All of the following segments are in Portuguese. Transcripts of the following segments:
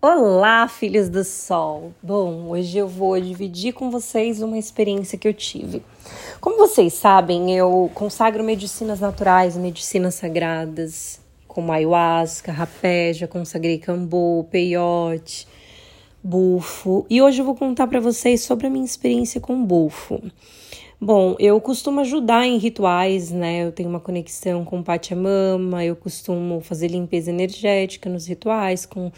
Olá, filhos do sol! Bom, hoje eu vou dividir com vocês uma experiência que eu tive. Como vocês sabem, eu consagro medicinas naturais, medicinas sagradas, como ayahuasca, rapé, já consagrei cambô, peiote, bufo. E hoje eu vou contar para vocês sobre a minha experiência com bufo. Bom, eu costumo ajudar em rituais, né? Eu tenho uma conexão com Pachamama, eu costumo fazer limpeza energética nos rituais com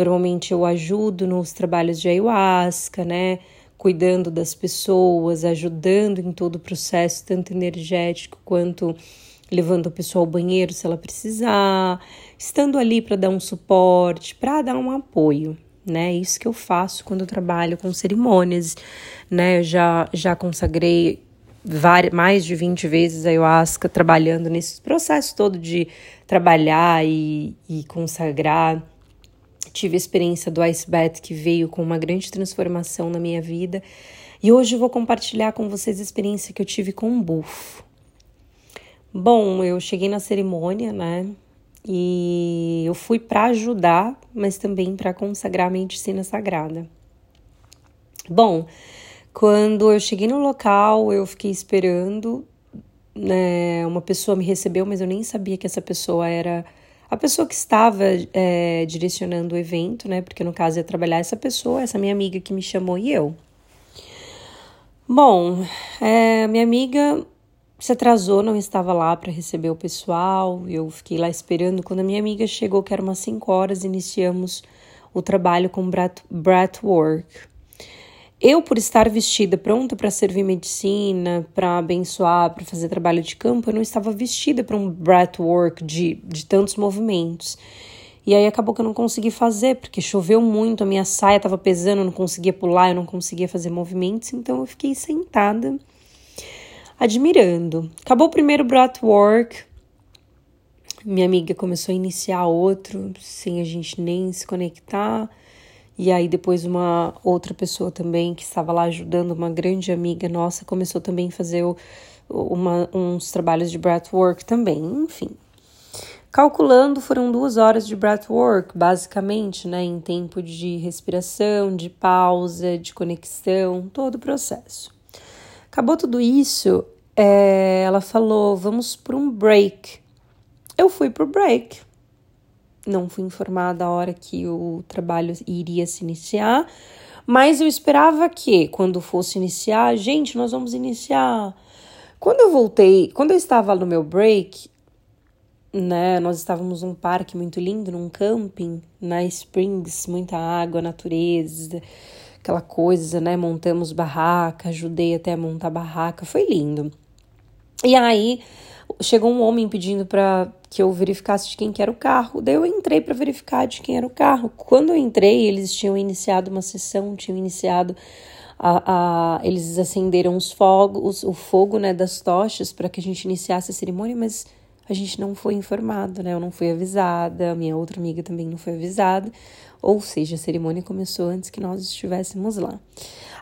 Normalmente eu ajudo nos trabalhos de ayahuasca, né? Cuidando das pessoas, ajudando em todo o processo, tanto energético quanto levando a pessoa ao banheiro se ela precisar, estando ali para dar um suporte, para dar um apoio, né? Isso que eu faço quando eu trabalho com cerimônias, né? Eu já, já consagrei várias, mais de 20 vezes a ayahuasca trabalhando nesse processo todo de trabalhar e, e consagrar tive a experiência do Ice Bath que veio com uma grande transformação na minha vida. E hoje vou compartilhar com vocês a experiência que eu tive com o bufo. Bom, eu cheguei na cerimônia, né? E eu fui para ajudar, mas também para consagrar a medicina sagrada. Bom, quando eu cheguei no local, eu fiquei esperando, né? Uma pessoa me recebeu, mas eu nem sabia que essa pessoa era a pessoa que estava é, direcionando o evento, né? Porque no caso ia trabalhar essa pessoa, essa minha amiga que me chamou e eu. Bom, é, minha amiga se atrasou, não estava lá para receber o pessoal. Eu fiquei lá esperando. Quando a minha amiga chegou, que era umas 5 horas, iniciamos o trabalho com breathwork. Eu, por estar vestida pronta para servir medicina, para abençoar, para fazer trabalho de campo, eu não estava vestida para um breathwork de, de tantos movimentos. E aí acabou que eu não consegui fazer, porque choveu muito, a minha saia estava pesando, eu não conseguia pular, eu não conseguia fazer movimentos, então eu fiquei sentada, admirando. Acabou o primeiro breathwork, minha amiga começou a iniciar outro, sem a gente nem se conectar. E aí depois uma outra pessoa também que estava lá ajudando, uma grande amiga nossa, começou também a fazer o, uma, uns trabalhos de breathwork também, enfim. Calculando, foram duas horas de breathwork, basicamente, né, em tempo de respiração, de pausa, de conexão, todo o processo. Acabou tudo isso, é, ela falou: vamos para um break. Eu fui para o break não fui informada a hora que o trabalho iria se iniciar, mas eu esperava que, quando fosse iniciar, gente, nós vamos iniciar. Quando eu voltei, quando eu estava no meu break, né, nós estávamos num parque muito lindo, num camping, na Springs, muita água, natureza, aquela coisa, né, montamos barraca, ajudei até a montar barraca, foi lindo. E aí chegou um homem pedindo para que eu verificasse de quem que era o carro. Daí eu entrei para verificar de quem era o carro. Quando eu entrei, eles tinham iniciado uma sessão, tinham iniciado a, a eles acenderam os fogos, o fogo, né, das tochas para que a gente iniciasse a cerimônia, mas a gente não foi informado, né? Eu não fui avisada, minha outra amiga também não foi avisada. Ou seja, a cerimônia começou antes que nós estivéssemos lá.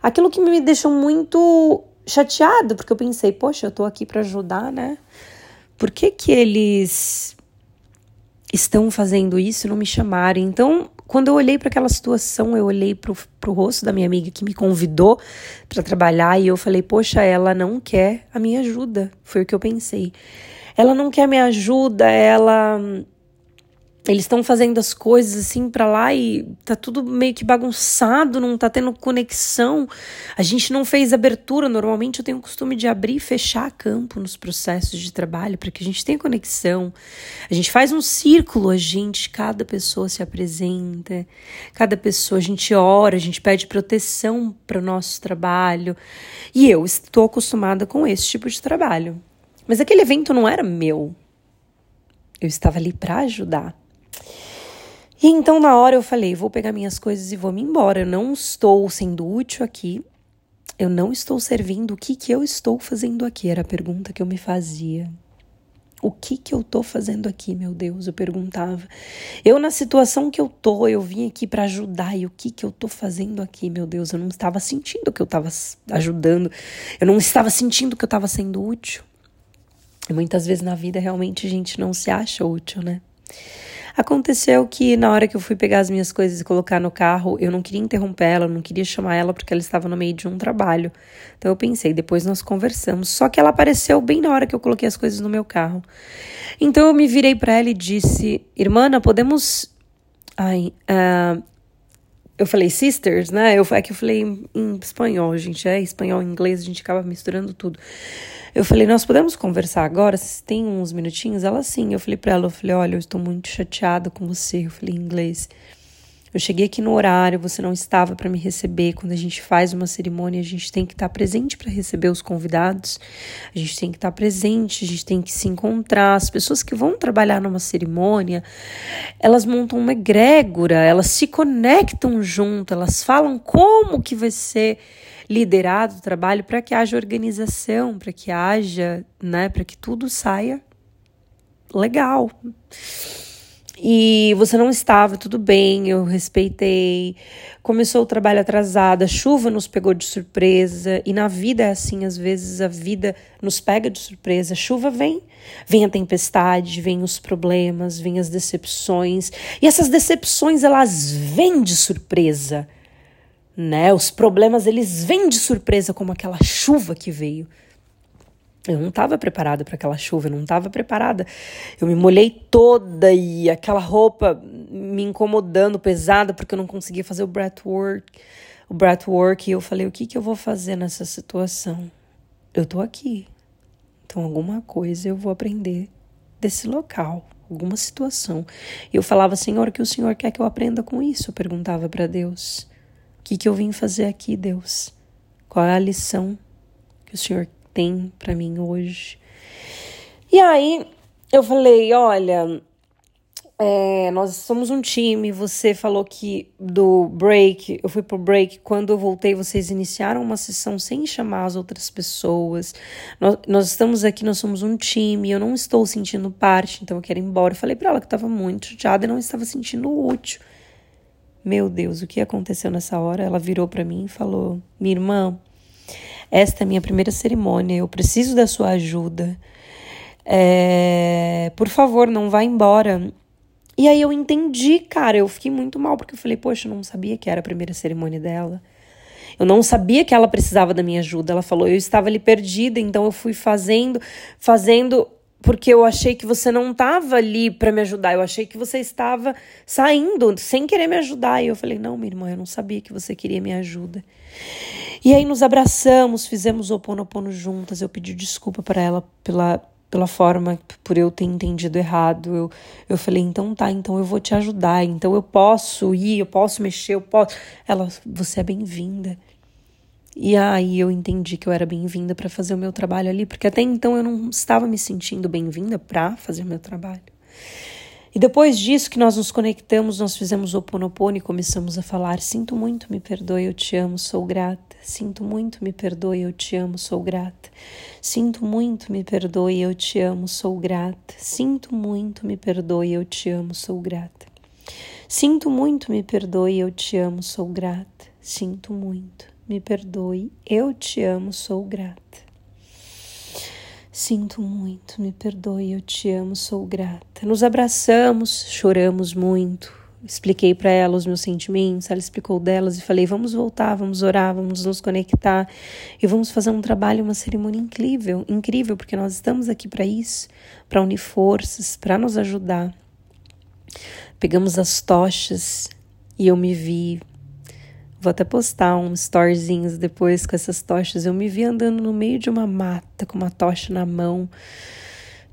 Aquilo que me deixou muito chateado, porque eu pensei, poxa, eu tô aqui para ajudar, né? Por que, que eles estão fazendo isso e não me chamaram? Então, quando eu olhei para aquela situação, eu olhei para o rosto da minha amiga que me convidou para trabalhar e eu falei: Poxa, ela não quer a minha ajuda. Foi o que eu pensei. Ela não quer a minha ajuda, ela eles estão fazendo as coisas assim para lá e tá tudo meio que bagunçado, não tá tendo conexão. A gente não fez abertura. Normalmente eu tenho o costume de abrir e fechar campo nos processos de trabalho para que a gente tenha conexão. A gente faz um círculo, a gente, cada pessoa se apresenta, cada pessoa a gente ora, a gente pede proteção para o nosso trabalho. E eu estou acostumada com esse tipo de trabalho. Mas aquele evento não era meu. Eu estava ali para ajudar. E então, na hora, eu falei: vou pegar minhas coisas e vou me embora. Eu não estou sendo útil aqui. Eu não estou servindo. O que, que eu estou fazendo aqui? Era a pergunta que eu me fazia. O que que eu tô fazendo aqui, meu Deus? Eu perguntava. Eu na situação que eu tô, eu vim aqui para ajudar e o que que eu tô fazendo aqui, meu Deus? Eu não estava sentindo que eu estava ajudando. Eu não estava sentindo que eu estava sendo útil. E muitas vezes na vida realmente a gente não se acha útil, né? Aconteceu que na hora que eu fui pegar as minhas coisas e colocar no carro, eu não queria interromper ela, eu não queria chamar ela porque ela estava no meio de um trabalho. Então eu pensei, depois nós conversamos. Só que ela apareceu bem na hora que eu coloquei as coisas no meu carro. Então eu me virei para ela e disse: Irmã, podemos. Ai, uh, eu falei sisters, né? Eu, é que eu falei em, espanhol, gente. É espanhol, inglês, a gente acaba misturando tudo. Eu falei, nós podemos conversar agora? Se tem uns minutinhos? Ela sim. Eu falei para ela, eu falei, olha, eu estou muito chateada com você. Eu falei em inglês. Eu cheguei aqui no horário, você não estava para me receber. Quando a gente faz uma cerimônia, a gente tem que estar presente para receber os convidados. A gente tem que estar presente, a gente tem que se encontrar. As pessoas que vão trabalhar numa cerimônia, elas montam uma egrégora, elas se conectam junto, elas falam como que vai ser liderado o trabalho para que haja organização, para que haja, né, para que tudo saia legal. E você não estava, tudo bem, eu respeitei. Começou o trabalho atrasado, a chuva nos pegou de surpresa. E na vida é assim, às vezes a vida nos pega de surpresa. A chuva vem, vem a tempestade, vem os problemas, vem as decepções. E essas decepções, elas vêm de surpresa né? Os problemas eles vêm de surpresa como aquela chuva que veio. Eu não estava preparada para aquela chuva, eu não estava preparada. Eu me molhei toda e aquela roupa me incomodando, pesada, porque eu não conseguia fazer o breathwork. O breathwork, e eu falei, o que, que eu vou fazer nessa situação? Eu tô aqui. Então alguma coisa eu vou aprender desse local, alguma situação. E eu falava, Senhor, o que o Senhor quer que eu aprenda com isso? Eu perguntava para Deus que, que eu vim fazer aqui, Deus? Qual é a lição que o Senhor tem para mim hoje? E aí eu falei: olha, é, nós somos um time. Você falou que do break, eu fui pro break. Quando eu voltei, vocês iniciaram uma sessão sem chamar as outras pessoas. Nós, nós estamos aqui, nós somos um time. Eu não estou sentindo parte, então eu quero ir embora. Eu falei para ela que estava muito chateada e não estava sentindo útil. Meu Deus, o que aconteceu nessa hora? Ela virou para mim e falou: Minha irmã, esta é minha primeira cerimônia, eu preciso da sua ajuda. É, por favor, não vá embora. E aí eu entendi, cara, eu fiquei muito mal, porque eu falei, poxa, eu não sabia que era a primeira cerimônia dela. Eu não sabia que ela precisava da minha ajuda. Ela falou, eu estava ali perdida, então eu fui fazendo, fazendo porque eu achei que você não estava ali para me ajudar, eu achei que você estava saindo sem querer me ajudar. E eu falei: "Não, minha irmã, eu não sabia que você queria minha ajuda". E aí nos abraçamos, fizemos o ponopono juntas. Eu pedi desculpa para ela pela pela forma por eu ter entendido errado. Eu, eu falei, então tá, então eu vou te ajudar, então eu posso ir, eu posso mexer, eu posso. Ela, você é bem-vinda. E aí eu entendi que eu era bem-vinda para fazer o meu trabalho ali, porque até então eu não estava me sentindo bem-vinda para fazer meu trabalho. E depois disso que nós nos conectamos, nós fizemos o Ponopono e começamos a falar: Sinto muito, me perdoe, eu te amo, sou grata. Sinto muito, me perdoe, eu te amo, sou grata. Sinto muito, me perdoe, eu te amo, sou grata. Sinto muito, me perdoe, eu te amo, sou grata. Sinto muito, me perdoe, eu te amo, sou grata. Sinto muito me perdoe, eu te amo, sou grata. Sinto muito, me perdoe, eu te amo, sou grata. Nos abraçamos, choramos muito. Expliquei para ela os meus sentimentos, ela explicou delas e falei: vamos voltar, vamos orar, vamos nos conectar e vamos fazer um trabalho, uma cerimônia incrível, incrível, porque nós estamos aqui para isso, para unir forças, para nos ajudar. Pegamos as tochas e eu me vi Vou até postar uns storyzinhos depois com essas tochas. Eu me vi andando no meio de uma mata com uma tocha na mão,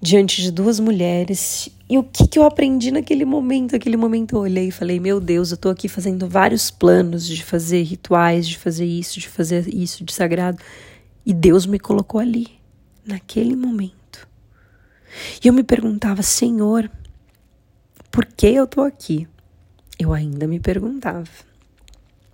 diante de duas mulheres. E o que, que eu aprendi naquele momento? Naquele momento eu olhei e falei: Meu Deus, eu tô aqui fazendo vários planos de fazer rituais, de fazer isso, de fazer isso de sagrado. E Deus me colocou ali, naquele momento. E eu me perguntava: Senhor, por que eu tô aqui? Eu ainda me perguntava.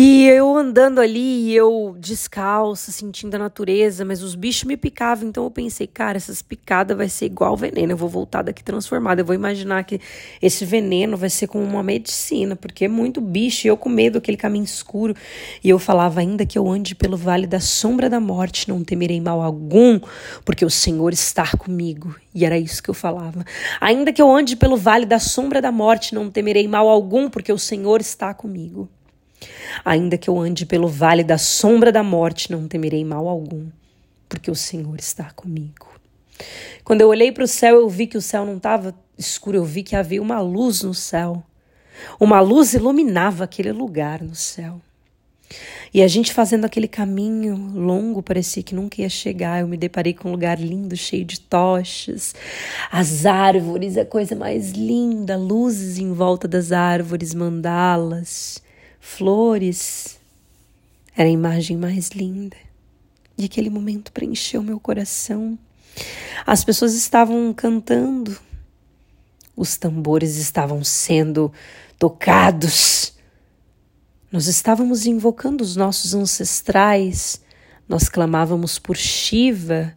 E eu andando ali, eu descalça, sentindo a natureza, mas os bichos me picavam, então eu pensei, cara, essas picadas vai ser igual veneno, eu vou voltar daqui transformada, eu vou imaginar que esse veneno vai ser como uma medicina, porque é muito bicho, e eu com medo daquele caminho escuro, e eu falava, ainda que eu ande pelo vale da sombra da morte, não temerei mal algum, porque o Senhor está comigo, e era isso que eu falava, ainda que eu ande pelo vale da sombra da morte, não temerei mal algum, porque o Senhor está comigo. Ainda que eu ande pelo vale da sombra da morte, não temerei mal algum, porque o Senhor está comigo. Quando eu olhei para o céu, eu vi que o céu não estava escuro, eu vi que havia uma luz no céu. Uma luz iluminava aquele lugar no céu. E a gente fazendo aquele caminho longo, parecia que nunca ia chegar. Eu me deparei com um lugar lindo, cheio de tochas, as árvores, a coisa mais linda, luzes em volta das árvores, mandalas flores. Era a imagem mais linda. E aquele momento preencheu meu coração. As pessoas estavam cantando, os tambores estavam sendo tocados. Nós estávamos invocando os nossos ancestrais, nós clamávamos por Shiva,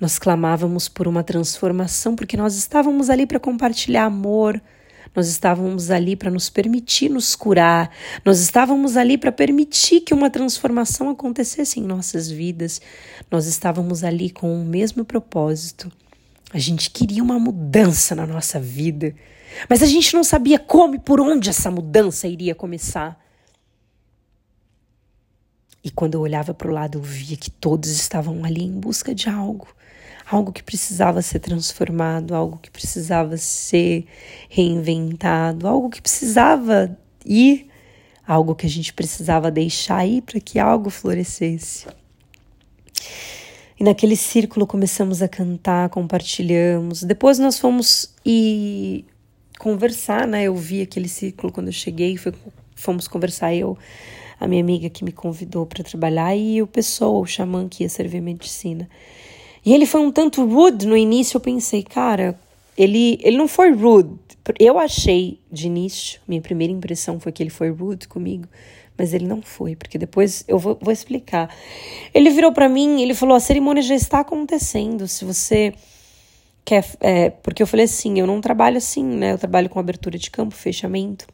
nós clamávamos por uma transformação, porque nós estávamos ali para compartilhar amor, nós estávamos ali para nos permitir nos curar, nós estávamos ali para permitir que uma transformação acontecesse em nossas vidas, nós estávamos ali com o mesmo propósito. A gente queria uma mudança na nossa vida, mas a gente não sabia como e por onde essa mudança iria começar. E quando eu olhava para o lado, eu via que todos estavam ali em busca de algo algo que precisava ser transformado, algo que precisava ser reinventado, algo que precisava ir, algo que a gente precisava deixar ir para que algo florescesse. E naquele círculo começamos a cantar, compartilhamos. Depois nós fomos e conversar, né? Eu vi aquele círculo quando eu cheguei, foi, fomos conversar eu, a minha amiga que me convidou para trabalhar e o pessoal, o xamã que ia servir medicina. E ele foi um tanto rude no início, eu pensei, cara, ele, ele não foi rude. Eu achei de início, minha primeira impressão foi que ele foi rude comigo, mas ele não foi, porque depois eu vou, vou explicar. Ele virou para mim, ele falou: a cerimônia já está acontecendo. Se você quer. É, porque eu falei assim: eu não trabalho assim, né? Eu trabalho com abertura de campo, fechamento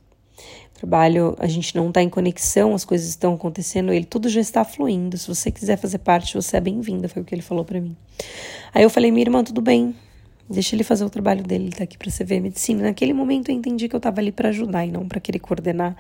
trabalho, a gente não está em conexão, as coisas estão acontecendo, ele tudo já está fluindo. Se você quiser fazer parte, você é bem-vinda, foi o que ele falou para mim. Aí eu falei, minha irmã, tudo bem, Deixa ele fazer o trabalho dele, ele tá aqui para ver medicina. Naquele momento eu entendi que eu tava ali para ajudar e não para querer coordenar.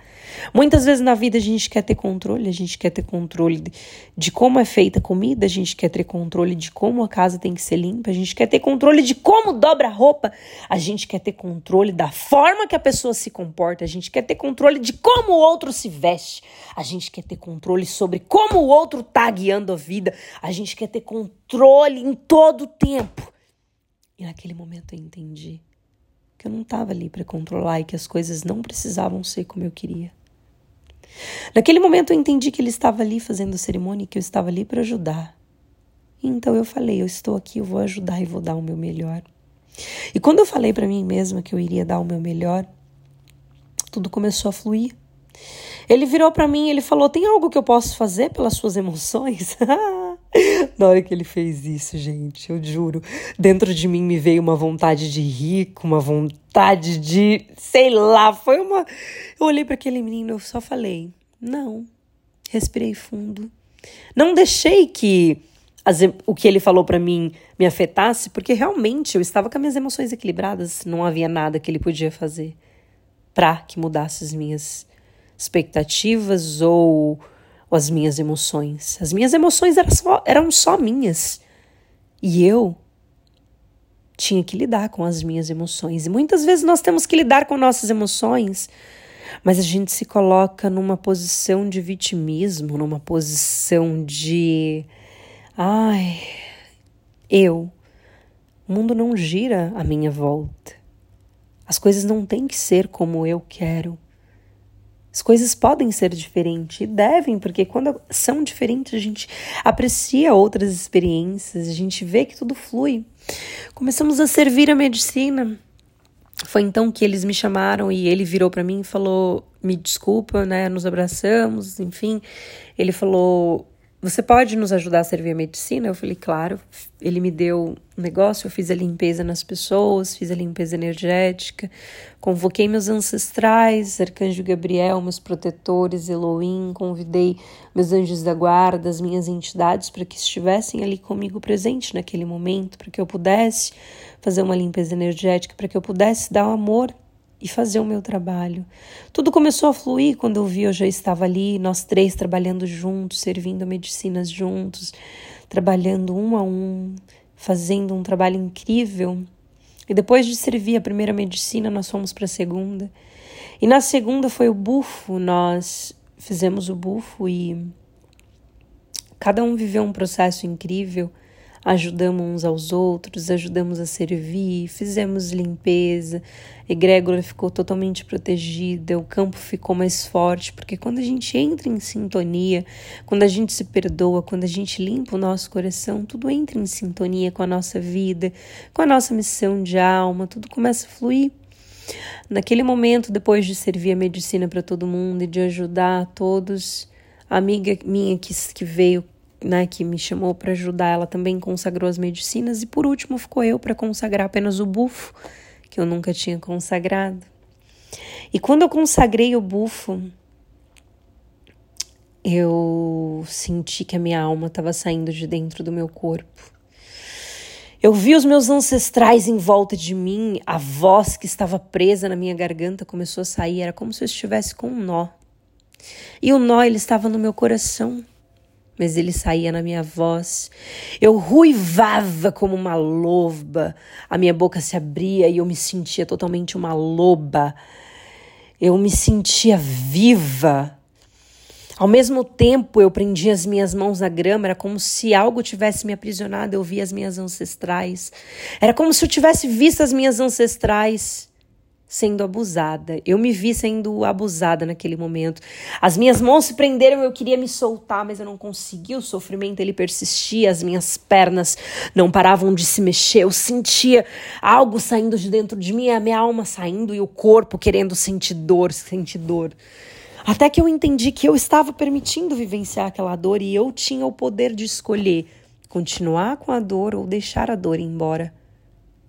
Muitas vezes na vida a gente quer ter controle, a gente quer ter controle de, de como é feita a comida, a gente quer ter controle de como a casa tem que ser limpa, a gente quer ter controle de como dobra a roupa, a gente quer ter controle da forma que a pessoa se comporta, a gente quer ter controle de como o outro se veste, a gente quer ter controle sobre como o outro tá guiando a vida, a gente quer ter controle em todo o tempo. E naquele momento eu entendi que eu não estava ali para controlar e que as coisas não precisavam ser como eu queria. Naquele momento eu entendi que ele estava ali fazendo cerimônia e que eu estava ali para ajudar. Então eu falei, eu estou aqui, eu vou ajudar e vou dar o meu melhor. E quando eu falei para mim mesma que eu iria dar o meu melhor, tudo começou a fluir. Ele virou para mim ele falou: "Tem algo que eu posso fazer pelas suas emoções?" Na hora que ele fez isso, gente, eu juro, dentro de mim me veio uma vontade de rir, uma vontade de, sei lá, foi uma. Eu olhei para aquele menino, eu só falei: "Não". Respirei fundo. Não deixei que as, o que ele falou para mim me afetasse, porque realmente eu estava com as minhas emoções equilibradas, não havia nada que ele podia fazer para que mudasse as minhas expectativas ou ou as minhas emoções. As minhas emoções eram só, eram só minhas. E eu tinha que lidar com as minhas emoções. E muitas vezes nós temos que lidar com nossas emoções, mas a gente se coloca numa posição de vitimismo, numa posição de. Ai, eu. O mundo não gira à minha volta. As coisas não têm que ser como eu quero. As coisas podem ser diferentes e devem, porque quando são diferentes a gente aprecia outras experiências, a gente vê que tudo flui. Começamos a servir a medicina. Foi então que eles me chamaram e ele virou para mim e falou: me desculpa, né? Nos abraçamos, enfim. Ele falou: Você pode nos ajudar a servir a medicina? Eu falei: Claro. Ele me deu um negócio, eu fiz a limpeza nas pessoas, fiz a limpeza energética, convoquei meus ancestrais, Arcanjo Gabriel, meus protetores, Elohim, convidei meus anjos da guarda, as minhas entidades para que estivessem ali comigo presente naquele momento, para que eu pudesse fazer uma limpeza energética, para que eu pudesse dar o amor e fazer o meu trabalho. Tudo começou a fluir quando eu vi, eu já estava ali, nós três trabalhando juntos, servindo medicinas juntos, trabalhando um a um, fazendo um trabalho incrível. E depois de servir a primeira medicina, nós fomos para a segunda. E na segunda foi o bufo, nós fizemos o bufo e cada um viveu um processo incrível ajudamos uns aos outros, ajudamos a servir, fizemos limpeza, a egrégora ficou totalmente protegida, o campo ficou mais forte, porque quando a gente entra em sintonia, quando a gente se perdoa, quando a gente limpa o nosso coração, tudo entra em sintonia com a nossa vida, com a nossa missão de alma, tudo começa a fluir. Naquele momento, depois de servir a medicina para todo mundo e de ajudar todos, a amiga minha que, que veio né, que me chamou para ajudar, ela também consagrou as medicinas e por último ficou eu para consagrar apenas o bufo, que eu nunca tinha consagrado. E quando eu consagrei o bufo, eu senti que a minha alma estava saindo de dentro do meu corpo. Eu vi os meus ancestrais em volta de mim, a voz que estava presa na minha garganta começou a sair, era como se eu estivesse com um nó. E o nó ele estava no meu coração mas ele saía na minha voz. Eu ruivava como uma loba, a minha boca se abria e eu me sentia totalmente uma loba. Eu me sentia viva. Ao mesmo tempo, eu prendia as minhas mãos na grama, era como se algo tivesse me aprisionado. Eu via as minhas ancestrais. Era como se eu tivesse visto as minhas ancestrais sendo abusada. Eu me vi sendo abusada naquele momento. As minhas mãos se prenderam, eu queria me soltar, mas eu não conseguia. O sofrimento ele persistia, as minhas pernas não paravam de se mexer. Eu sentia algo saindo de dentro de mim, a minha alma saindo e o corpo querendo sentir dor, sentir dor. Até que eu entendi que eu estava permitindo vivenciar aquela dor e eu tinha o poder de escolher continuar com a dor ou deixar a dor ir embora.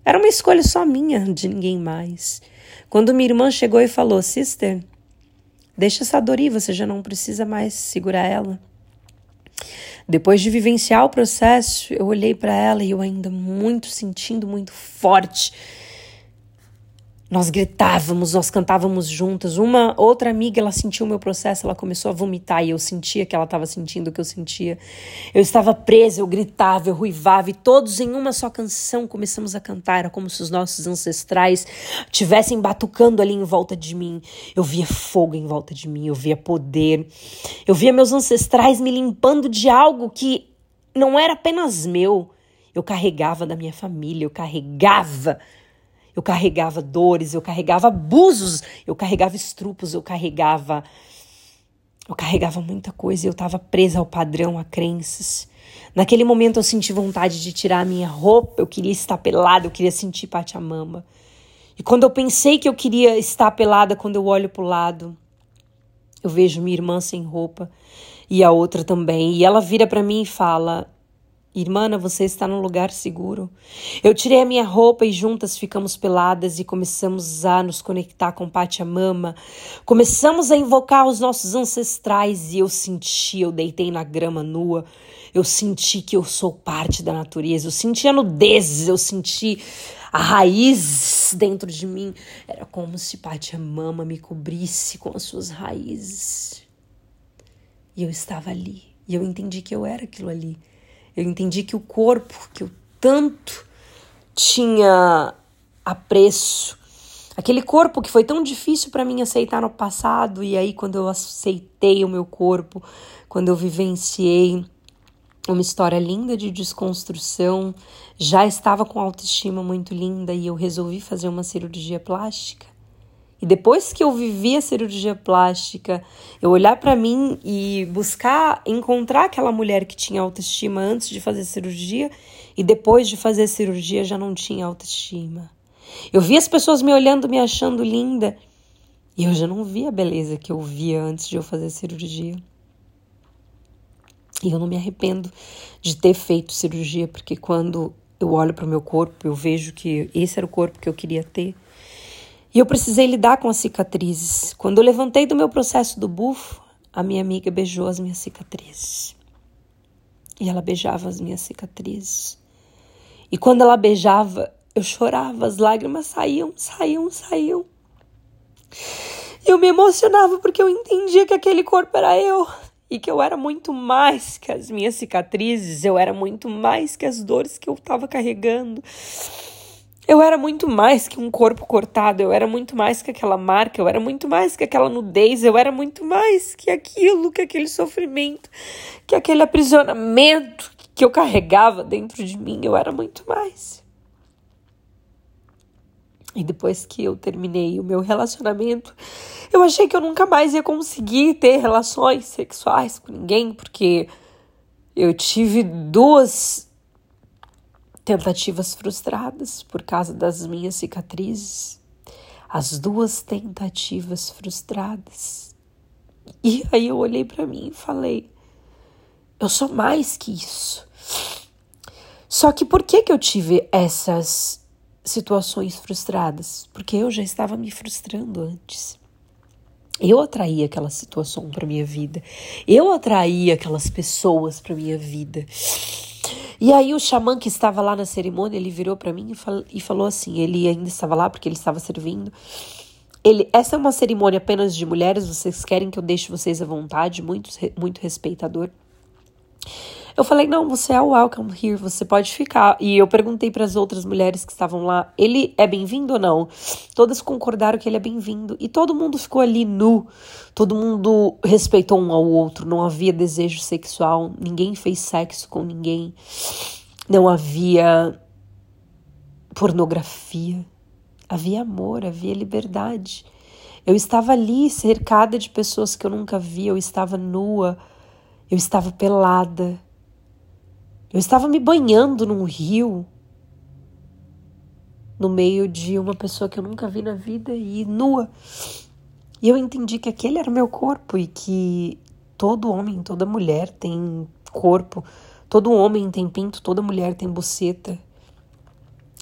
Era uma escolha só minha, de ninguém mais. Quando minha irmã chegou e falou: Sister, deixa essa dor ir, você já não precisa mais segurar ela. Depois de vivenciar o processo, eu olhei para ela e eu ainda muito sentindo muito forte nós gritávamos, nós cantávamos juntas. Uma outra amiga, ela sentiu o meu processo, ela começou a vomitar e eu sentia que ela estava sentindo o que eu sentia. Eu estava presa, eu gritava, eu ruivava e todos em uma só canção começamos a cantar. Era como se os nossos ancestrais tivessem batucando ali em volta de mim. Eu via fogo em volta de mim, eu via poder. Eu via meus ancestrais me limpando de algo que não era apenas meu. Eu carregava da minha família, eu carregava eu carregava dores, eu carregava abusos, eu carregava estrupos, eu carregava. Eu carregava muita coisa e eu estava presa ao padrão, a crenças. Naquele momento eu senti vontade de tirar a minha roupa, eu queria estar pelada, eu queria sentir Pachamama. E quando eu pensei que eu queria estar pelada, quando eu olho para o lado, eu vejo minha irmã sem roupa e a outra também. E ela vira para mim e fala: Irmã, você está num lugar seguro. Eu tirei a minha roupa e juntas ficamos peladas e começamos a nos conectar com Pachamama. Começamos a invocar os nossos ancestrais e eu senti, eu deitei na grama nua. Eu senti que eu sou parte da natureza. Eu senti a nudez, eu senti a raiz dentro de mim. Era como se Pachamama me cobrisse com as suas raízes. E eu estava ali. E eu entendi que eu era aquilo ali. Eu entendi que o corpo que eu tanto tinha apreço, aquele corpo que foi tão difícil para mim aceitar no passado, e aí quando eu aceitei o meu corpo, quando eu vivenciei uma história linda de desconstrução, já estava com autoestima muito linda e eu resolvi fazer uma cirurgia plástica. E depois que eu vivi a cirurgia plástica, eu olhar para mim e buscar encontrar aquela mulher que tinha autoestima antes de fazer cirurgia e depois de fazer cirurgia já não tinha autoestima. Eu vi as pessoas me olhando, me achando linda E eu já não via a beleza que eu via antes de eu fazer cirurgia. E eu não me arrependo de ter feito cirurgia, porque quando eu olho para o meu corpo, eu vejo que esse era o corpo que eu queria ter. E eu precisei lidar com as cicatrizes. Quando eu levantei do meu processo do bufo, a minha amiga beijou as minhas cicatrizes. E ela beijava as minhas cicatrizes. E quando ela beijava, eu chorava, as lágrimas saíam, saíam, saíam. Eu me emocionava porque eu entendia que aquele corpo era eu e que eu era muito mais que as minhas cicatrizes, eu era muito mais que as dores que eu estava carregando. Eu era muito mais que um corpo cortado, eu era muito mais que aquela marca, eu era muito mais que aquela nudez, eu era muito mais que aquilo, que aquele sofrimento, que aquele aprisionamento que eu carregava dentro de mim, eu era muito mais. E depois que eu terminei o meu relacionamento, eu achei que eu nunca mais ia conseguir ter relações sexuais com ninguém, porque eu tive duas tentativas frustradas por causa das minhas cicatrizes. As duas tentativas frustradas. E aí eu olhei para mim e falei: eu sou mais que isso. Só que por que que eu tive essas situações frustradas, porque eu já estava me frustrando antes. Eu atraí aquela situação para minha vida. Eu atraí aquelas pessoas para minha vida. E aí o xamã que estava lá na cerimônia, ele virou para mim e, fal e falou assim, ele ainda estava lá porque ele estava servindo. Ele, essa é uma cerimônia apenas de mulheres, vocês querem que eu deixe vocês à vontade, muito, muito respeitador. Eu falei: não, você é welcome here, você pode ficar. E eu perguntei para as outras mulheres que estavam lá: ele é bem-vindo ou não? Todas concordaram que ele é bem-vindo. E todo mundo ficou ali nu, todo mundo respeitou um ao outro, não havia desejo sexual, ninguém fez sexo com ninguém, não havia pornografia, havia amor, havia liberdade. Eu estava ali cercada de pessoas que eu nunca vi, eu estava nua, eu estava pelada, eu estava me banhando num rio, no meio de uma pessoa que eu nunca vi na vida e nua. E eu entendi que aquele era o meu corpo e que todo homem, toda mulher tem corpo, todo homem tem pinto, toda mulher tem buceta.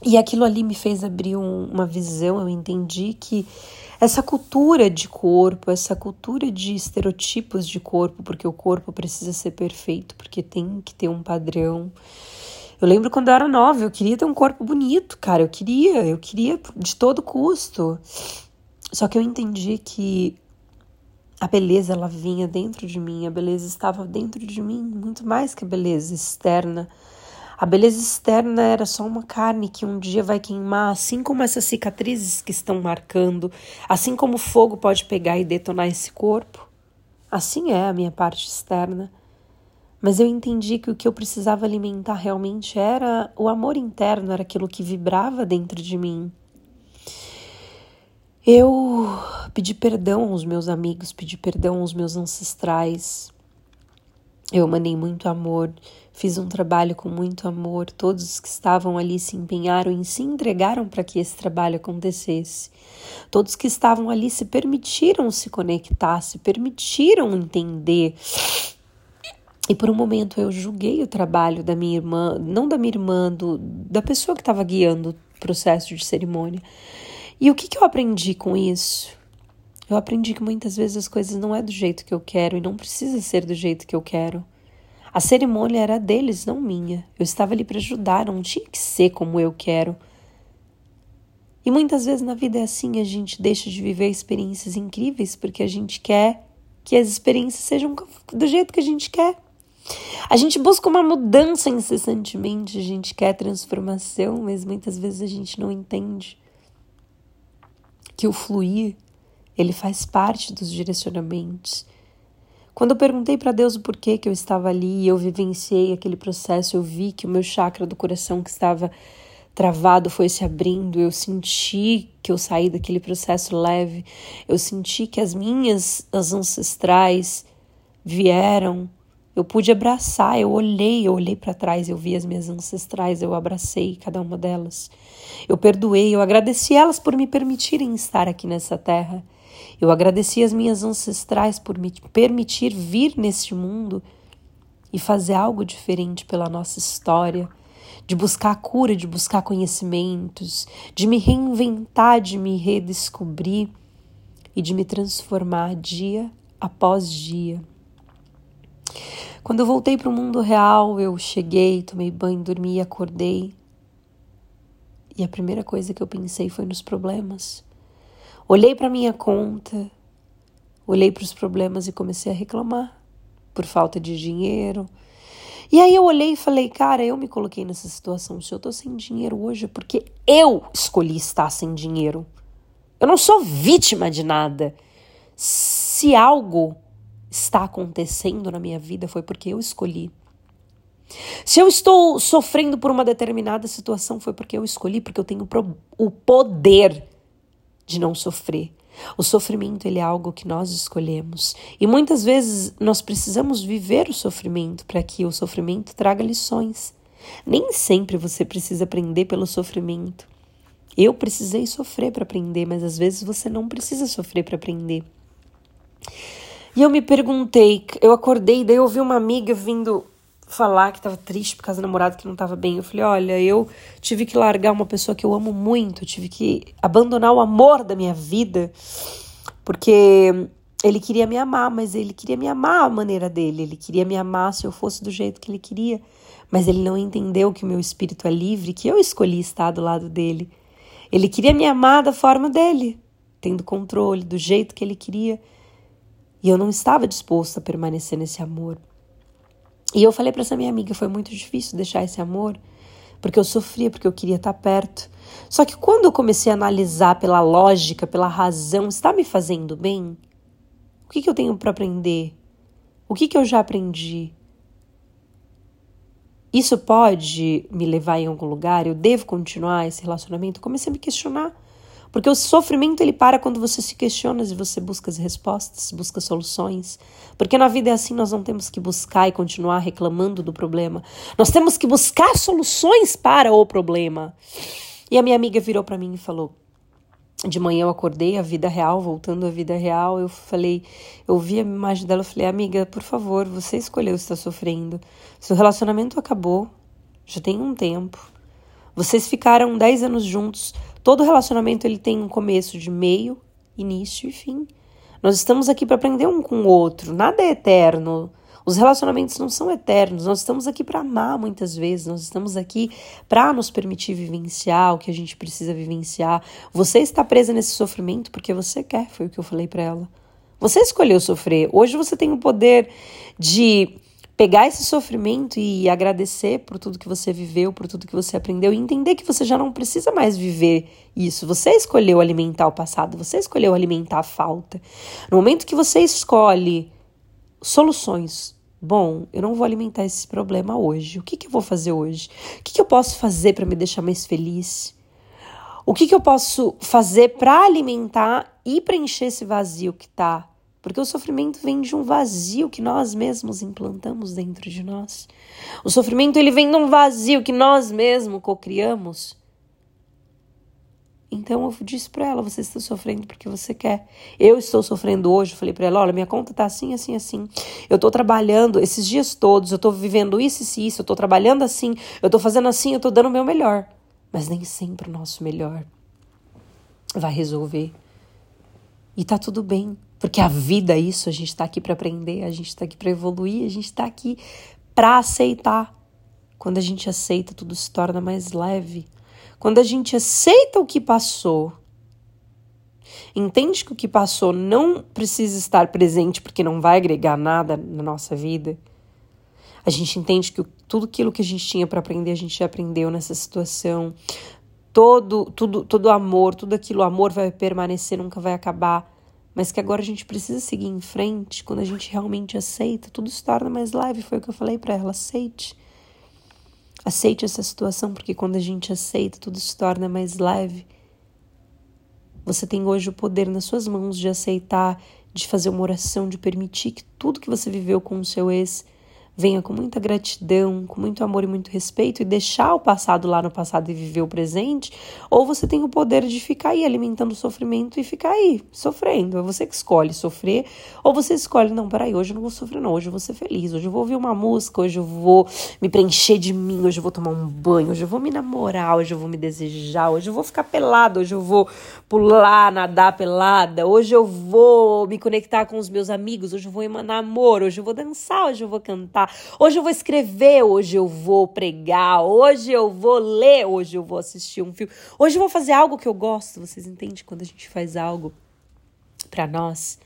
E aquilo ali me fez abrir um, uma visão, eu entendi que essa cultura de corpo, essa cultura de estereotipos de corpo, porque o corpo precisa ser perfeito, porque tem que ter um padrão. Eu lembro quando eu era nova, eu queria ter um corpo bonito, cara, eu queria, eu queria de todo custo. Só que eu entendi que a beleza ela vinha dentro de mim, a beleza estava dentro de mim, muito mais que a beleza externa. A beleza externa era só uma carne que um dia vai queimar, assim como essas cicatrizes que estão marcando, assim como o fogo pode pegar e detonar esse corpo. Assim é a minha parte externa. Mas eu entendi que o que eu precisava alimentar realmente era o amor interno, era aquilo que vibrava dentro de mim. Eu pedi perdão aos meus amigos, pedi perdão aos meus ancestrais. Eu mandei muito amor Fiz um trabalho com muito amor, todos que estavam ali se empenharam e se entregaram para que esse trabalho acontecesse. Todos que estavam ali se permitiram se conectar, se permitiram entender. E por um momento eu julguei o trabalho da minha irmã, não da minha irmã, do, da pessoa que estava guiando o processo de cerimônia. E o que, que eu aprendi com isso? Eu aprendi que muitas vezes as coisas não é do jeito que eu quero e não precisa ser do jeito que eu quero. A cerimônia era deles, não minha. Eu estava ali para ajudar, não tinha que ser como eu quero. E muitas vezes na vida é assim, a gente deixa de viver experiências incríveis porque a gente quer que as experiências sejam do jeito que a gente quer. A gente busca uma mudança incessantemente, a gente quer transformação, mas muitas vezes a gente não entende que o fluir, ele faz parte dos direcionamentos quando eu perguntei para Deus o porquê que eu estava ali, eu vivenciei aquele processo, eu vi que o meu chakra do coração que estava travado foi se abrindo, eu senti que eu saí daquele processo leve, eu senti que as minhas as ancestrais vieram Eu pude abraçar, eu olhei, eu olhei para trás, eu vi as minhas ancestrais, eu abracei cada uma delas. Eu perdoei, eu agradeci elas por me permitirem estar aqui nessa terra. Eu agradeci as minhas ancestrais por me permitir vir neste mundo e fazer algo diferente pela nossa história, de buscar cura, de buscar conhecimentos, de me reinventar, de me redescobrir e de me transformar dia após dia. Quando eu voltei para o mundo real, eu cheguei, tomei banho, dormi, acordei. E a primeira coisa que eu pensei foi nos problemas. Olhei para minha conta, olhei para os problemas e comecei a reclamar por falta de dinheiro. E aí eu olhei e falei, cara, eu me coloquei nessa situação. Se eu tô sem dinheiro hoje é porque eu escolhi estar sem dinheiro. Eu não sou vítima de nada. Se algo está acontecendo na minha vida foi porque eu escolhi. Se eu estou sofrendo por uma determinada situação foi porque eu escolhi, porque eu tenho o poder de não sofrer. O sofrimento ele é algo que nós escolhemos e muitas vezes nós precisamos viver o sofrimento para que o sofrimento traga lições. Nem sempre você precisa aprender pelo sofrimento. Eu precisei sofrer para aprender, mas às vezes você não precisa sofrer para aprender. E eu me perguntei, eu acordei, daí eu ouvi uma amiga vindo falar que estava triste por causa do namorado que não estava bem. Eu falei: olha, eu tive que largar uma pessoa que eu amo muito, tive que abandonar o amor da minha vida, porque ele queria me amar, mas ele queria me amar à maneira dele, ele queria me amar se eu fosse do jeito que ele queria, mas ele não entendeu que o meu espírito é livre, que eu escolhi estar do lado dele. Ele queria me amar da forma dele, tendo controle, do jeito que ele queria. E eu não estava disposta a permanecer nesse amor. E eu falei para essa minha amiga, foi muito difícil deixar esse amor, porque eu sofria, porque eu queria estar perto. Só que quando eu comecei a analisar pela lógica, pela razão, está me fazendo bem? O que, que eu tenho para aprender? O que, que eu já aprendi? Isso pode me levar em algum lugar? Eu devo continuar esse relacionamento? Comecei a me questionar. Porque o sofrimento ele para quando você se questiona e você busca as respostas, busca soluções. Porque na vida é assim, nós não temos que buscar e continuar reclamando do problema. Nós temos que buscar soluções para o problema. E a minha amiga virou para mim e falou: de manhã eu acordei, a vida real, voltando à vida real, eu falei, eu vi a imagem dela, eu falei, amiga, por favor, você escolheu estar sofrendo. Seu relacionamento acabou, já tem um tempo. Vocês ficaram 10 anos juntos, Todo relacionamento ele tem um começo de meio, início e fim. Nós estamos aqui para aprender um com o outro. Nada é eterno. Os relacionamentos não são eternos. Nós estamos aqui para amar muitas vezes. Nós estamos aqui para nos permitir vivenciar o que a gente precisa vivenciar. Você está presa nesse sofrimento porque você quer, foi o que eu falei para ela. Você escolheu sofrer. Hoje você tem o poder de pegar esse sofrimento e agradecer por tudo que você viveu, por tudo que você aprendeu e entender que você já não precisa mais viver isso. Você escolheu alimentar o passado, você escolheu alimentar a falta. No momento que você escolhe soluções, bom, eu não vou alimentar esse problema hoje. O que, que eu vou fazer hoje? O que, que eu posso fazer para me deixar mais feliz? O que, que eu posso fazer para alimentar e preencher esse vazio que está porque o sofrimento vem de um vazio que nós mesmos implantamos dentro de nós. O sofrimento ele vem de um vazio que nós mesmos cocriamos. Então eu disse para ela: você está sofrendo porque você quer. Eu estou sofrendo hoje. Eu falei para ela: olha, minha conta tá assim, assim, assim. Eu estou trabalhando esses dias todos. Eu estou vivendo isso, isso, isso. Eu estou trabalhando assim. Eu estou fazendo assim. Eu estou dando o meu melhor. Mas nem sempre o nosso melhor vai resolver. E tá tudo bem. Porque a vida é isso, a gente está aqui para aprender, a gente está aqui para evoluir, a gente está aqui para aceitar. Quando a gente aceita, tudo se torna mais leve. Quando a gente aceita o que passou, entende que o que passou não precisa estar presente porque não vai agregar nada na nossa vida. A gente entende que tudo aquilo que a gente tinha para aprender, a gente já aprendeu nessa situação. Todo, tudo, todo amor, tudo aquilo, amor vai permanecer, nunca vai acabar mas que agora a gente precisa seguir em frente, quando a gente realmente aceita, tudo se torna mais leve. Foi o que eu falei para ela: aceite. Aceite essa situação, porque quando a gente aceita, tudo se torna mais leve. Você tem hoje o poder nas suas mãos de aceitar, de fazer uma oração, de permitir que tudo que você viveu com o seu ex venha com muita gratidão, com muito amor e muito respeito e deixar o passado lá no passado e viver o presente, ou você tem o poder de ficar aí alimentando o sofrimento e ficar aí sofrendo. É você que escolhe sofrer, ou você escolhe, não, peraí, hoje eu não vou sofrer, não, hoje eu vou ser feliz, hoje eu vou ouvir uma música, hoje eu vou me preencher de mim, hoje eu vou tomar um banho, hoje eu vou me namorar, hoje eu vou me desejar, hoje eu vou ficar pelado, hoje eu vou pular, nadar pelada, hoje eu vou me conectar com os meus amigos, hoje eu vou emanar amor, hoje eu vou dançar, hoje eu vou cantar, hoje eu vou escrever, hoje eu vou pregar, hoje eu vou ler, hoje eu vou assistir um filme, hoje eu vou fazer algo que eu gosto. Vocês entendem quando a gente faz algo para nós,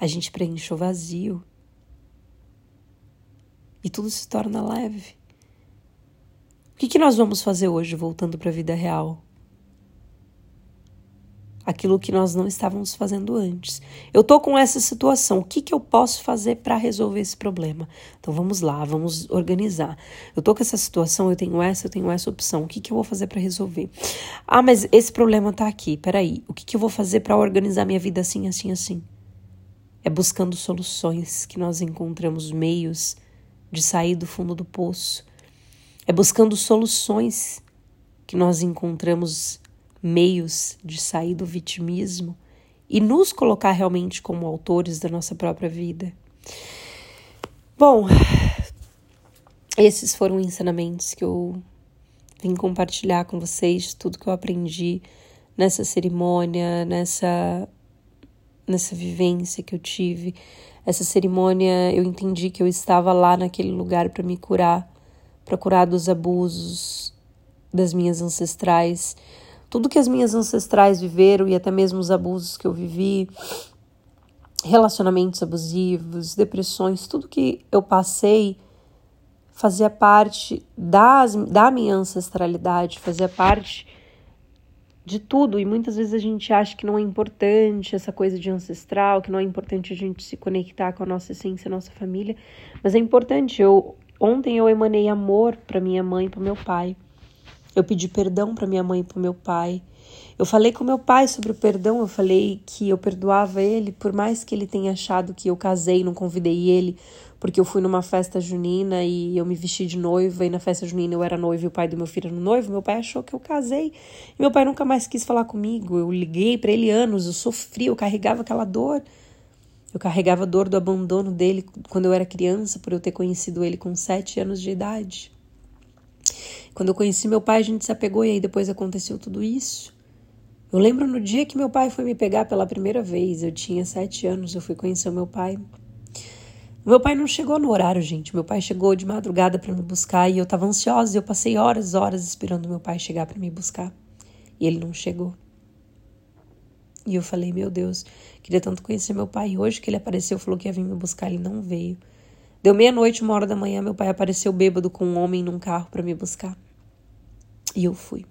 a gente preenche o vazio e tudo se torna leve. O que, que nós vamos fazer hoje voltando para a vida real? Aquilo que nós não estávamos fazendo antes. Eu tô com essa situação, o que, que eu posso fazer para resolver esse problema? Então vamos lá, vamos organizar. Eu tô com essa situação, eu tenho essa, eu tenho essa opção, o que, que eu vou fazer para resolver? Ah, mas esse problema tá aqui, peraí, o que, que eu vou fazer para organizar minha vida assim, assim, assim? É buscando soluções que nós encontramos meios de sair do fundo do poço. É buscando soluções que nós encontramos meios de sair do vitimismo e nos colocar realmente como autores da nossa própria vida. Bom, esses foram ensinamentos que eu vim compartilhar com vocês, tudo que eu aprendi nessa cerimônia, nessa nessa vivência que eu tive. Essa cerimônia, eu entendi que eu estava lá naquele lugar para me curar, para curar dos abusos das minhas ancestrais, tudo que as minhas ancestrais viveram e até mesmo os abusos que eu vivi, relacionamentos abusivos, depressões, tudo que eu passei fazia parte das, da minha ancestralidade, fazia parte de tudo. E muitas vezes a gente acha que não é importante essa coisa de ancestral, que não é importante a gente se conectar com a nossa essência, a nossa família. Mas é importante. Eu, ontem eu emanei amor para minha mãe para meu pai. Eu pedi perdão para minha mãe e para meu pai. Eu falei com meu pai sobre o perdão, eu falei que eu perdoava ele, por mais que ele tenha achado que eu casei, não convidei ele, porque eu fui numa festa junina e eu me vesti de noiva e na festa junina eu era noiva e o pai do meu filho era noivo. Meu pai achou que eu casei. E meu pai nunca mais quis falar comigo. Eu liguei para ele anos, eu sofri, eu carregava aquela dor. Eu carregava a dor do abandono dele quando eu era criança, por eu ter conhecido ele com sete anos de idade. Quando eu conheci meu pai, a gente se apegou e aí depois aconteceu tudo isso. Eu lembro no dia que meu pai foi me pegar pela primeira vez. Eu tinha sete anos, eu fui conhecer meu pai. Meu pai não chegou no horário, gente. Meu pai chegou de madrugada para me buscar e eu estava ansiosa. Eu passei horas, horas esperando meu pai chegar para me buscar e ele não chegou. E eu falei, meu Deus, queria tanto conhecer meu pai. E hoje que ele apareceu, falou que ia vir me buscar, ele não veio. Deu meia-noite, uma hora da manhã, meu pai apareceu bêbado com um homem num carro para me buscar. E eu fui.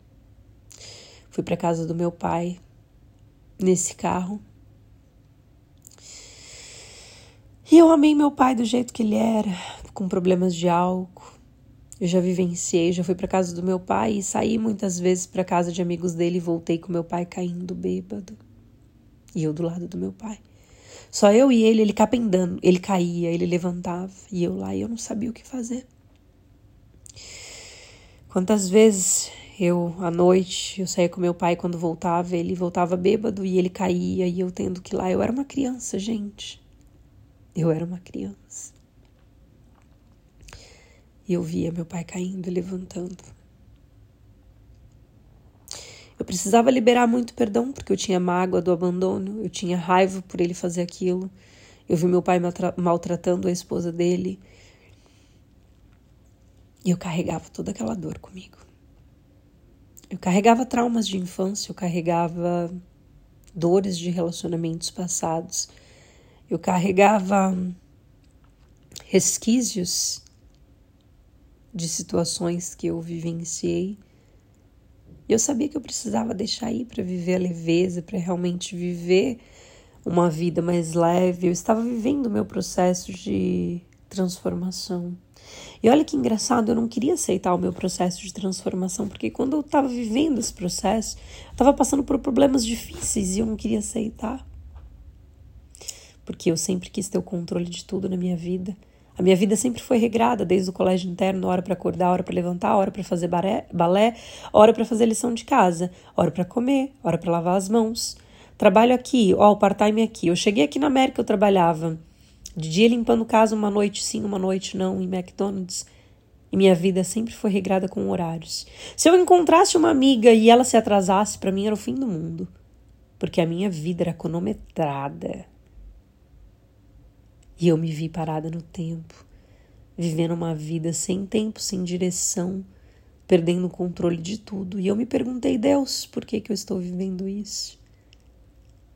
Fui para casa do meu pai nesse carro. E eu amei meu pai do jeito que ele era, com problemas de álcool. Eu já vivenciei, já fui para casa do meu pai e saí muitas vezes para casa de amigos dele e voltei com meu pai caindo bêbado. E eu do lado do meu pai. Só eu e ele, ele capendando. Ele caía, ele levantava e eu lá e eu não sabia o que fazer. Quantas vezes eu, à noite, eu saía com meu pai quando voltava, ele voltava bêbado e ele caía e eu tendo que ir lá. Eu era uma criança, gente. Eu era uma criança. E eu via meu pai caindo e levantando. Eu precisava liberar muito perdão porque eu tinha mágoa do abandono, eu tinha raiva por ele fazer aquilo. Eu vi meu pai maltratando a esposa dele. E eu carregava toda aquela dor comigo. Eu carregava traumas de infância, eu carregava dores de relacionamentos passados, eu carregava resquícios de situações que eu vivenciei. E eu sabia que eu precisava deixar ir para viver a leveza, para realmente viver uma vida mais leve. Eu estava vivendo o meu processo de transformação. E olha que engraçado, eu não queria aceitar o meu processo de transformação, porque quando eu estava vivendo esse processo, eu estava passando por problemas difíceis e eu não queria aceitar. Porque eu sempre quis ter o controle de tudo na minha vida. A minha vida sempre foi regrada, desde o colégio interno, hora para acordar, hora para levantar, hora para fazer balé, hora para fazer lição de casa, hora para comer, hora para lavar as mãos. Trabalho aqui, ó, o part-time aqui. Eu cheguei aqui na América, eu trabalhava de dia limpando casa uma noite sim, uma noite não, em McDonald's. E minha vida sempre foi regrada com horários. Se eu encontrasse uma amiga e ela se atrasasse, para mim era o fim do mundo. Porque a minha vida era cronometrada. E eu me vi parada no tempo, vivendo uma vida sem tempo, sem direção, perdendo o controle de tudo. E eu me perguntei, Deus, por que, que eu estou vivendo isso?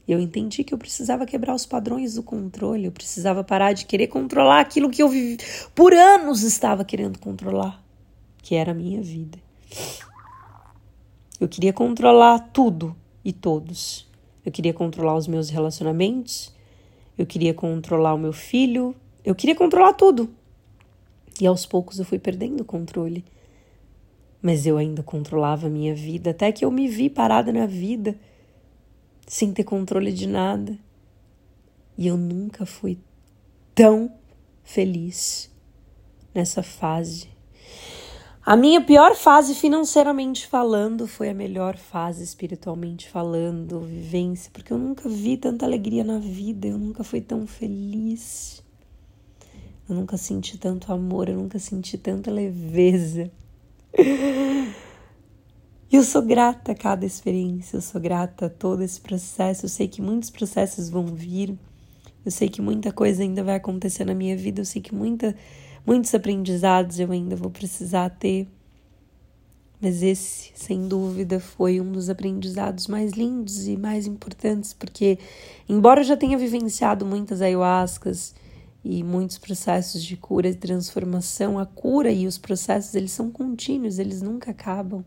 Eu entendi que eu precisava quebrar os padrões do controle, eu precisava parar de querer controlar aquilo que eu vivi, por anos estava querendo controlar, que era a minha vida. Eu queria controlar tudo e todos. Eu queria controlar os meus relacionamentos, eu queria controlar o meu filho, eu queria controlar tudo. E aos poucos eu fui perdendo o controle. Mas eu ainda controlava a minha vida, até que eu me vi parada na vida, sem ter controle de nada. E eu nunca fui tão feliz nessa fase a minha pior fase financeiramente falando foi a melhor fase espiritualmente falando, vivência, porque eu nunca vi tanta alegria na vida, eu nunca fui tão feliz. Eu nunca senti tanto amor, eu nunca senti tanta leveza. E eu sou grata a cada experiência, eu sou grata a todo esse processo. Eu sei que muitos processos vão vir, eu sei que muita coisa ainda vai acontecer na minha vida, eu sei que muita Muitos aprendizados eu ainda vou precisar ter, mas esse, sem dúvida, foi um dos aprendizados mais lindos e mais importantes, porque, embora eu já tenha vivenciado muitas ayahuascas e muitos processos de cura e transformação, a cura e os processos eles são contínuos, eles nunca acabam.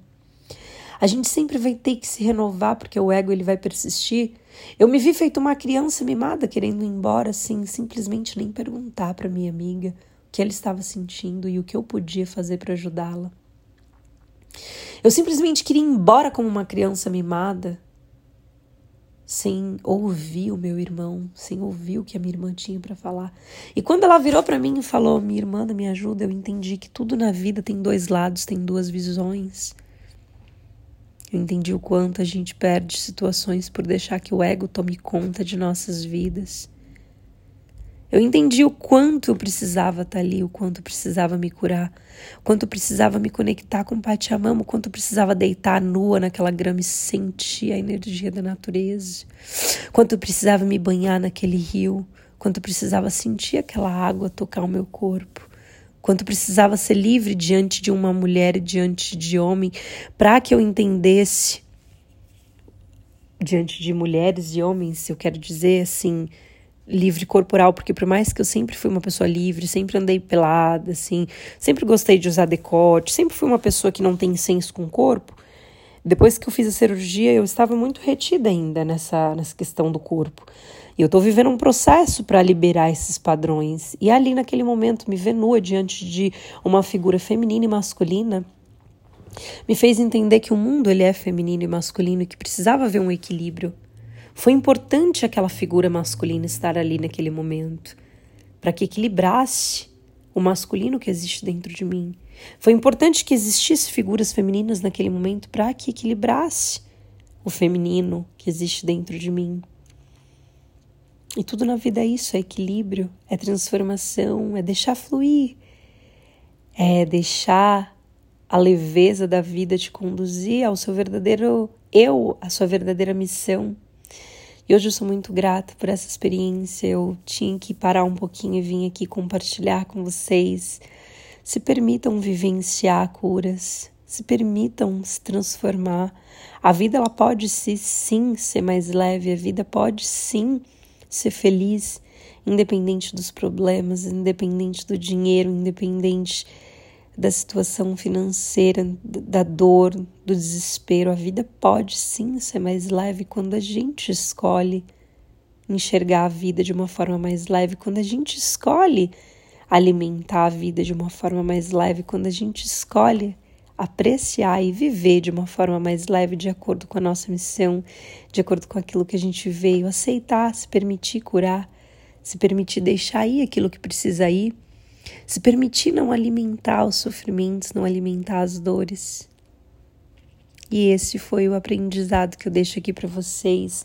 A gente sempre vai ter que se renovar porque o ego ele vai persistir. Eu me vi feito uma criança mimada querendo ir embora sem simplesmente nem perguntar para minha amiga que ela estava sentindo e o que eu podia fazer para ajudá-la. Eu simplesmente queria ir embora como uma criança mimada, sem ouvir o meu irmão, sem ouvir o que a minha irmã tinha para falar. E quando ela virou para mim e falou: "Minha irmã, me ajuda", eu entendi que tudo na vida tem dois lados, tem duas visões. Eu entendi o quanto a gente perde situações por deixar que o ego tome conta de nossas vidas. Eu entendi o quanto eu precisava estar ali, o quanto eu precisava me curar, o quanto eu precisava me conectar com o Pachamama, o quanto eu precisava deitar nua naquela grama e sentir a energia da natureza, o quanto eu precisava me banhar naquele rio, o quanto eu precisava sentir aquela água tocar o meu corpo, o quanto eu precisava ser livre diante de uma mulher e diante de homem, para que eu entendesse diante de mulheres e homens, eu quero dizer assim, livre corporal, porque por mais que eu sempre fui uma pessoa livre, sempre andei pelada, assim, sempre gostei de usar decote, sempre fui uma pessoa que não tem senso com o corpo. Depois que eu fiz a cirurgia, eu estava muito retida ainda nessa, nessa questão do corpo. E eu estou vivendo um processo para liberar esses padrões. E ali, naquele momento, me ver nua diante de uma figura feminina e masculina me fez entender que o mundo ele é feminino e masculino e que precisava haver um equilíbrio. Foi importante aquela figura masculina estar ali naquele momento, para que equilibrasse o masculino que existe dentro de mim. Foi importante que existisse figuras femininas naquele momento para que equilibrasse o feminino que existe dentro de mim. E tudo na vida é isso, é equilíbrio, é transformação, é deixar fluir, é deixar a leveza da vida te conduzir ao seu verdadeiro eu, a sua verdadeira missão. E hoje eu sou muito grata por essa experiência. Eu tinha que parar um pouquinho e vir aqui compartilhar com vocês. Se permitam vivenciar curas, se permitam se transformar. A vida ela pode sim, sim ser mais leve, a vida pode sim ser feliz, independente dos problemas, independente do dinheiro, independente da situação financeira, da dor, do desespero. A vida pode sim ser mais leve quando a gente escolhe enxergar a vida de uma forma mais leve, quando a gente escolhe alimentar a vida de uma forma mais leve, quando a gente escolhe apreciar e viver de uma forma mais leve, de acordo com a nossa missão, de acordo com aquilo que a gente veio, aceitar, se permitir curar, se permitir deixar ir aquilo que precisa ir Se permitir não alimentar os sofrimentos, não alimentar as dores. E esse foi o aprendizado que eu deixo aqui para vocês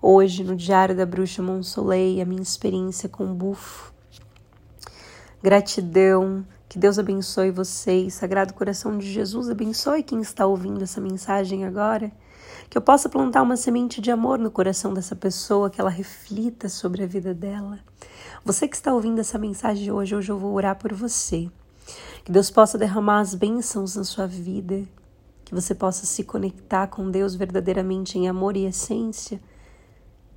hoje no Diário da Bruxa Monsoleil, a minha experiência com o bufo. Gratidão, que Deus abençoe vocês, Sagrado Coração de Jesus abençoe quem está ouvindo essa mensagem agora. Que eu possa plantar uma semente de amor no coração dessa pessoa, que ela reflita sobre a vida dela. Você que está ouvindo essa mensagem hoje, hoje eu vou orar por você. Que Deus possa derramar as bênçãos na sua vida, que você possa se conectar com Deus verdadeiramente em amor e essência,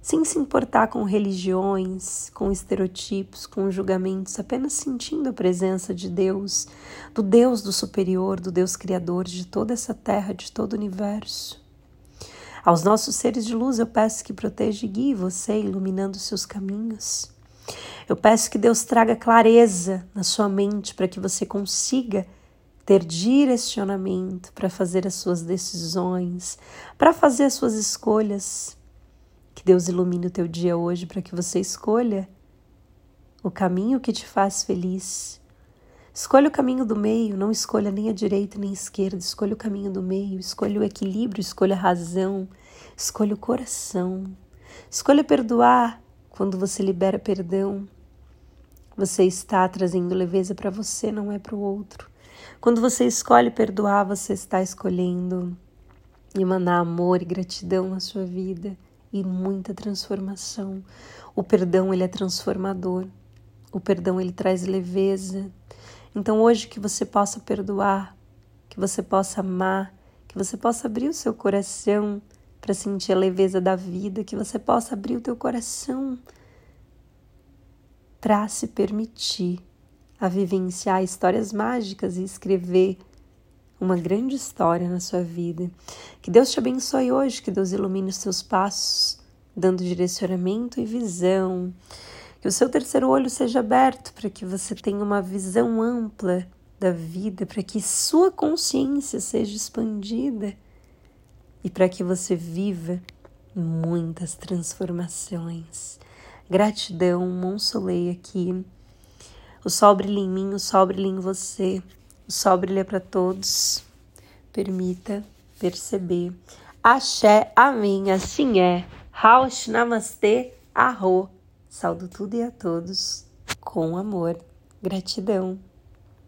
sem se importar com religiões, com estereotipos, com julgamentos, apenas sentindo a presença de Deus, do Deus do superior, do Deus criador de toda essa terra, de todo o universo. Aos nossos seres de luz eu peço que proteja e guie você, iluminando seus caminhos. Eu peço que Deus traga clareza na sua mente para que você consiga ter direcionamento para fazer as suas decisões, para fazer as suas escolhas. Que Deus ilumine o teu dia hoje para que você escolha o caminho que te faz feliz. Escolha o caminho do meio, não escolha nem a direita nem a esquerda, escolha o caminho do meio, escolha o equilíbrio, escolha a razão, escolha o coração. Escolha perdoar quando você libera perdão. Você está trazendo leveza para você, não é para o outro. Quando você escolhe perdoar, você está escolhendo emanar amor e gratidão na sua vida e muita transformação. O perdão ele é transformador. O perdão ele traz leveza. Então hoje que você possa perdoar, que você possa amar, que você possa abrir o seu coração para sentir a leveza da vida, que você possa abrir o teu coração para se permitir a vivenciar histórias mágicas e escrever uma grande história na sua vida. Que Deus te abençoe hoje, que Deus ilumine os seus passos, dando direcionamento e visão. Que o seu terceiro olho seja aberto para que você tenha uma visão ampla da vida, para que sua consciência seja expandida e para que você viva muitas transformações. Gratidão, Monsolei aqui o sol brilha em mim, o sol brilha em você, o sol brilha para todos. Permita perceber. Axé, amém, assim é. Raush, namastê, arro. Saldo tudo e a todos com amor. Gratidão.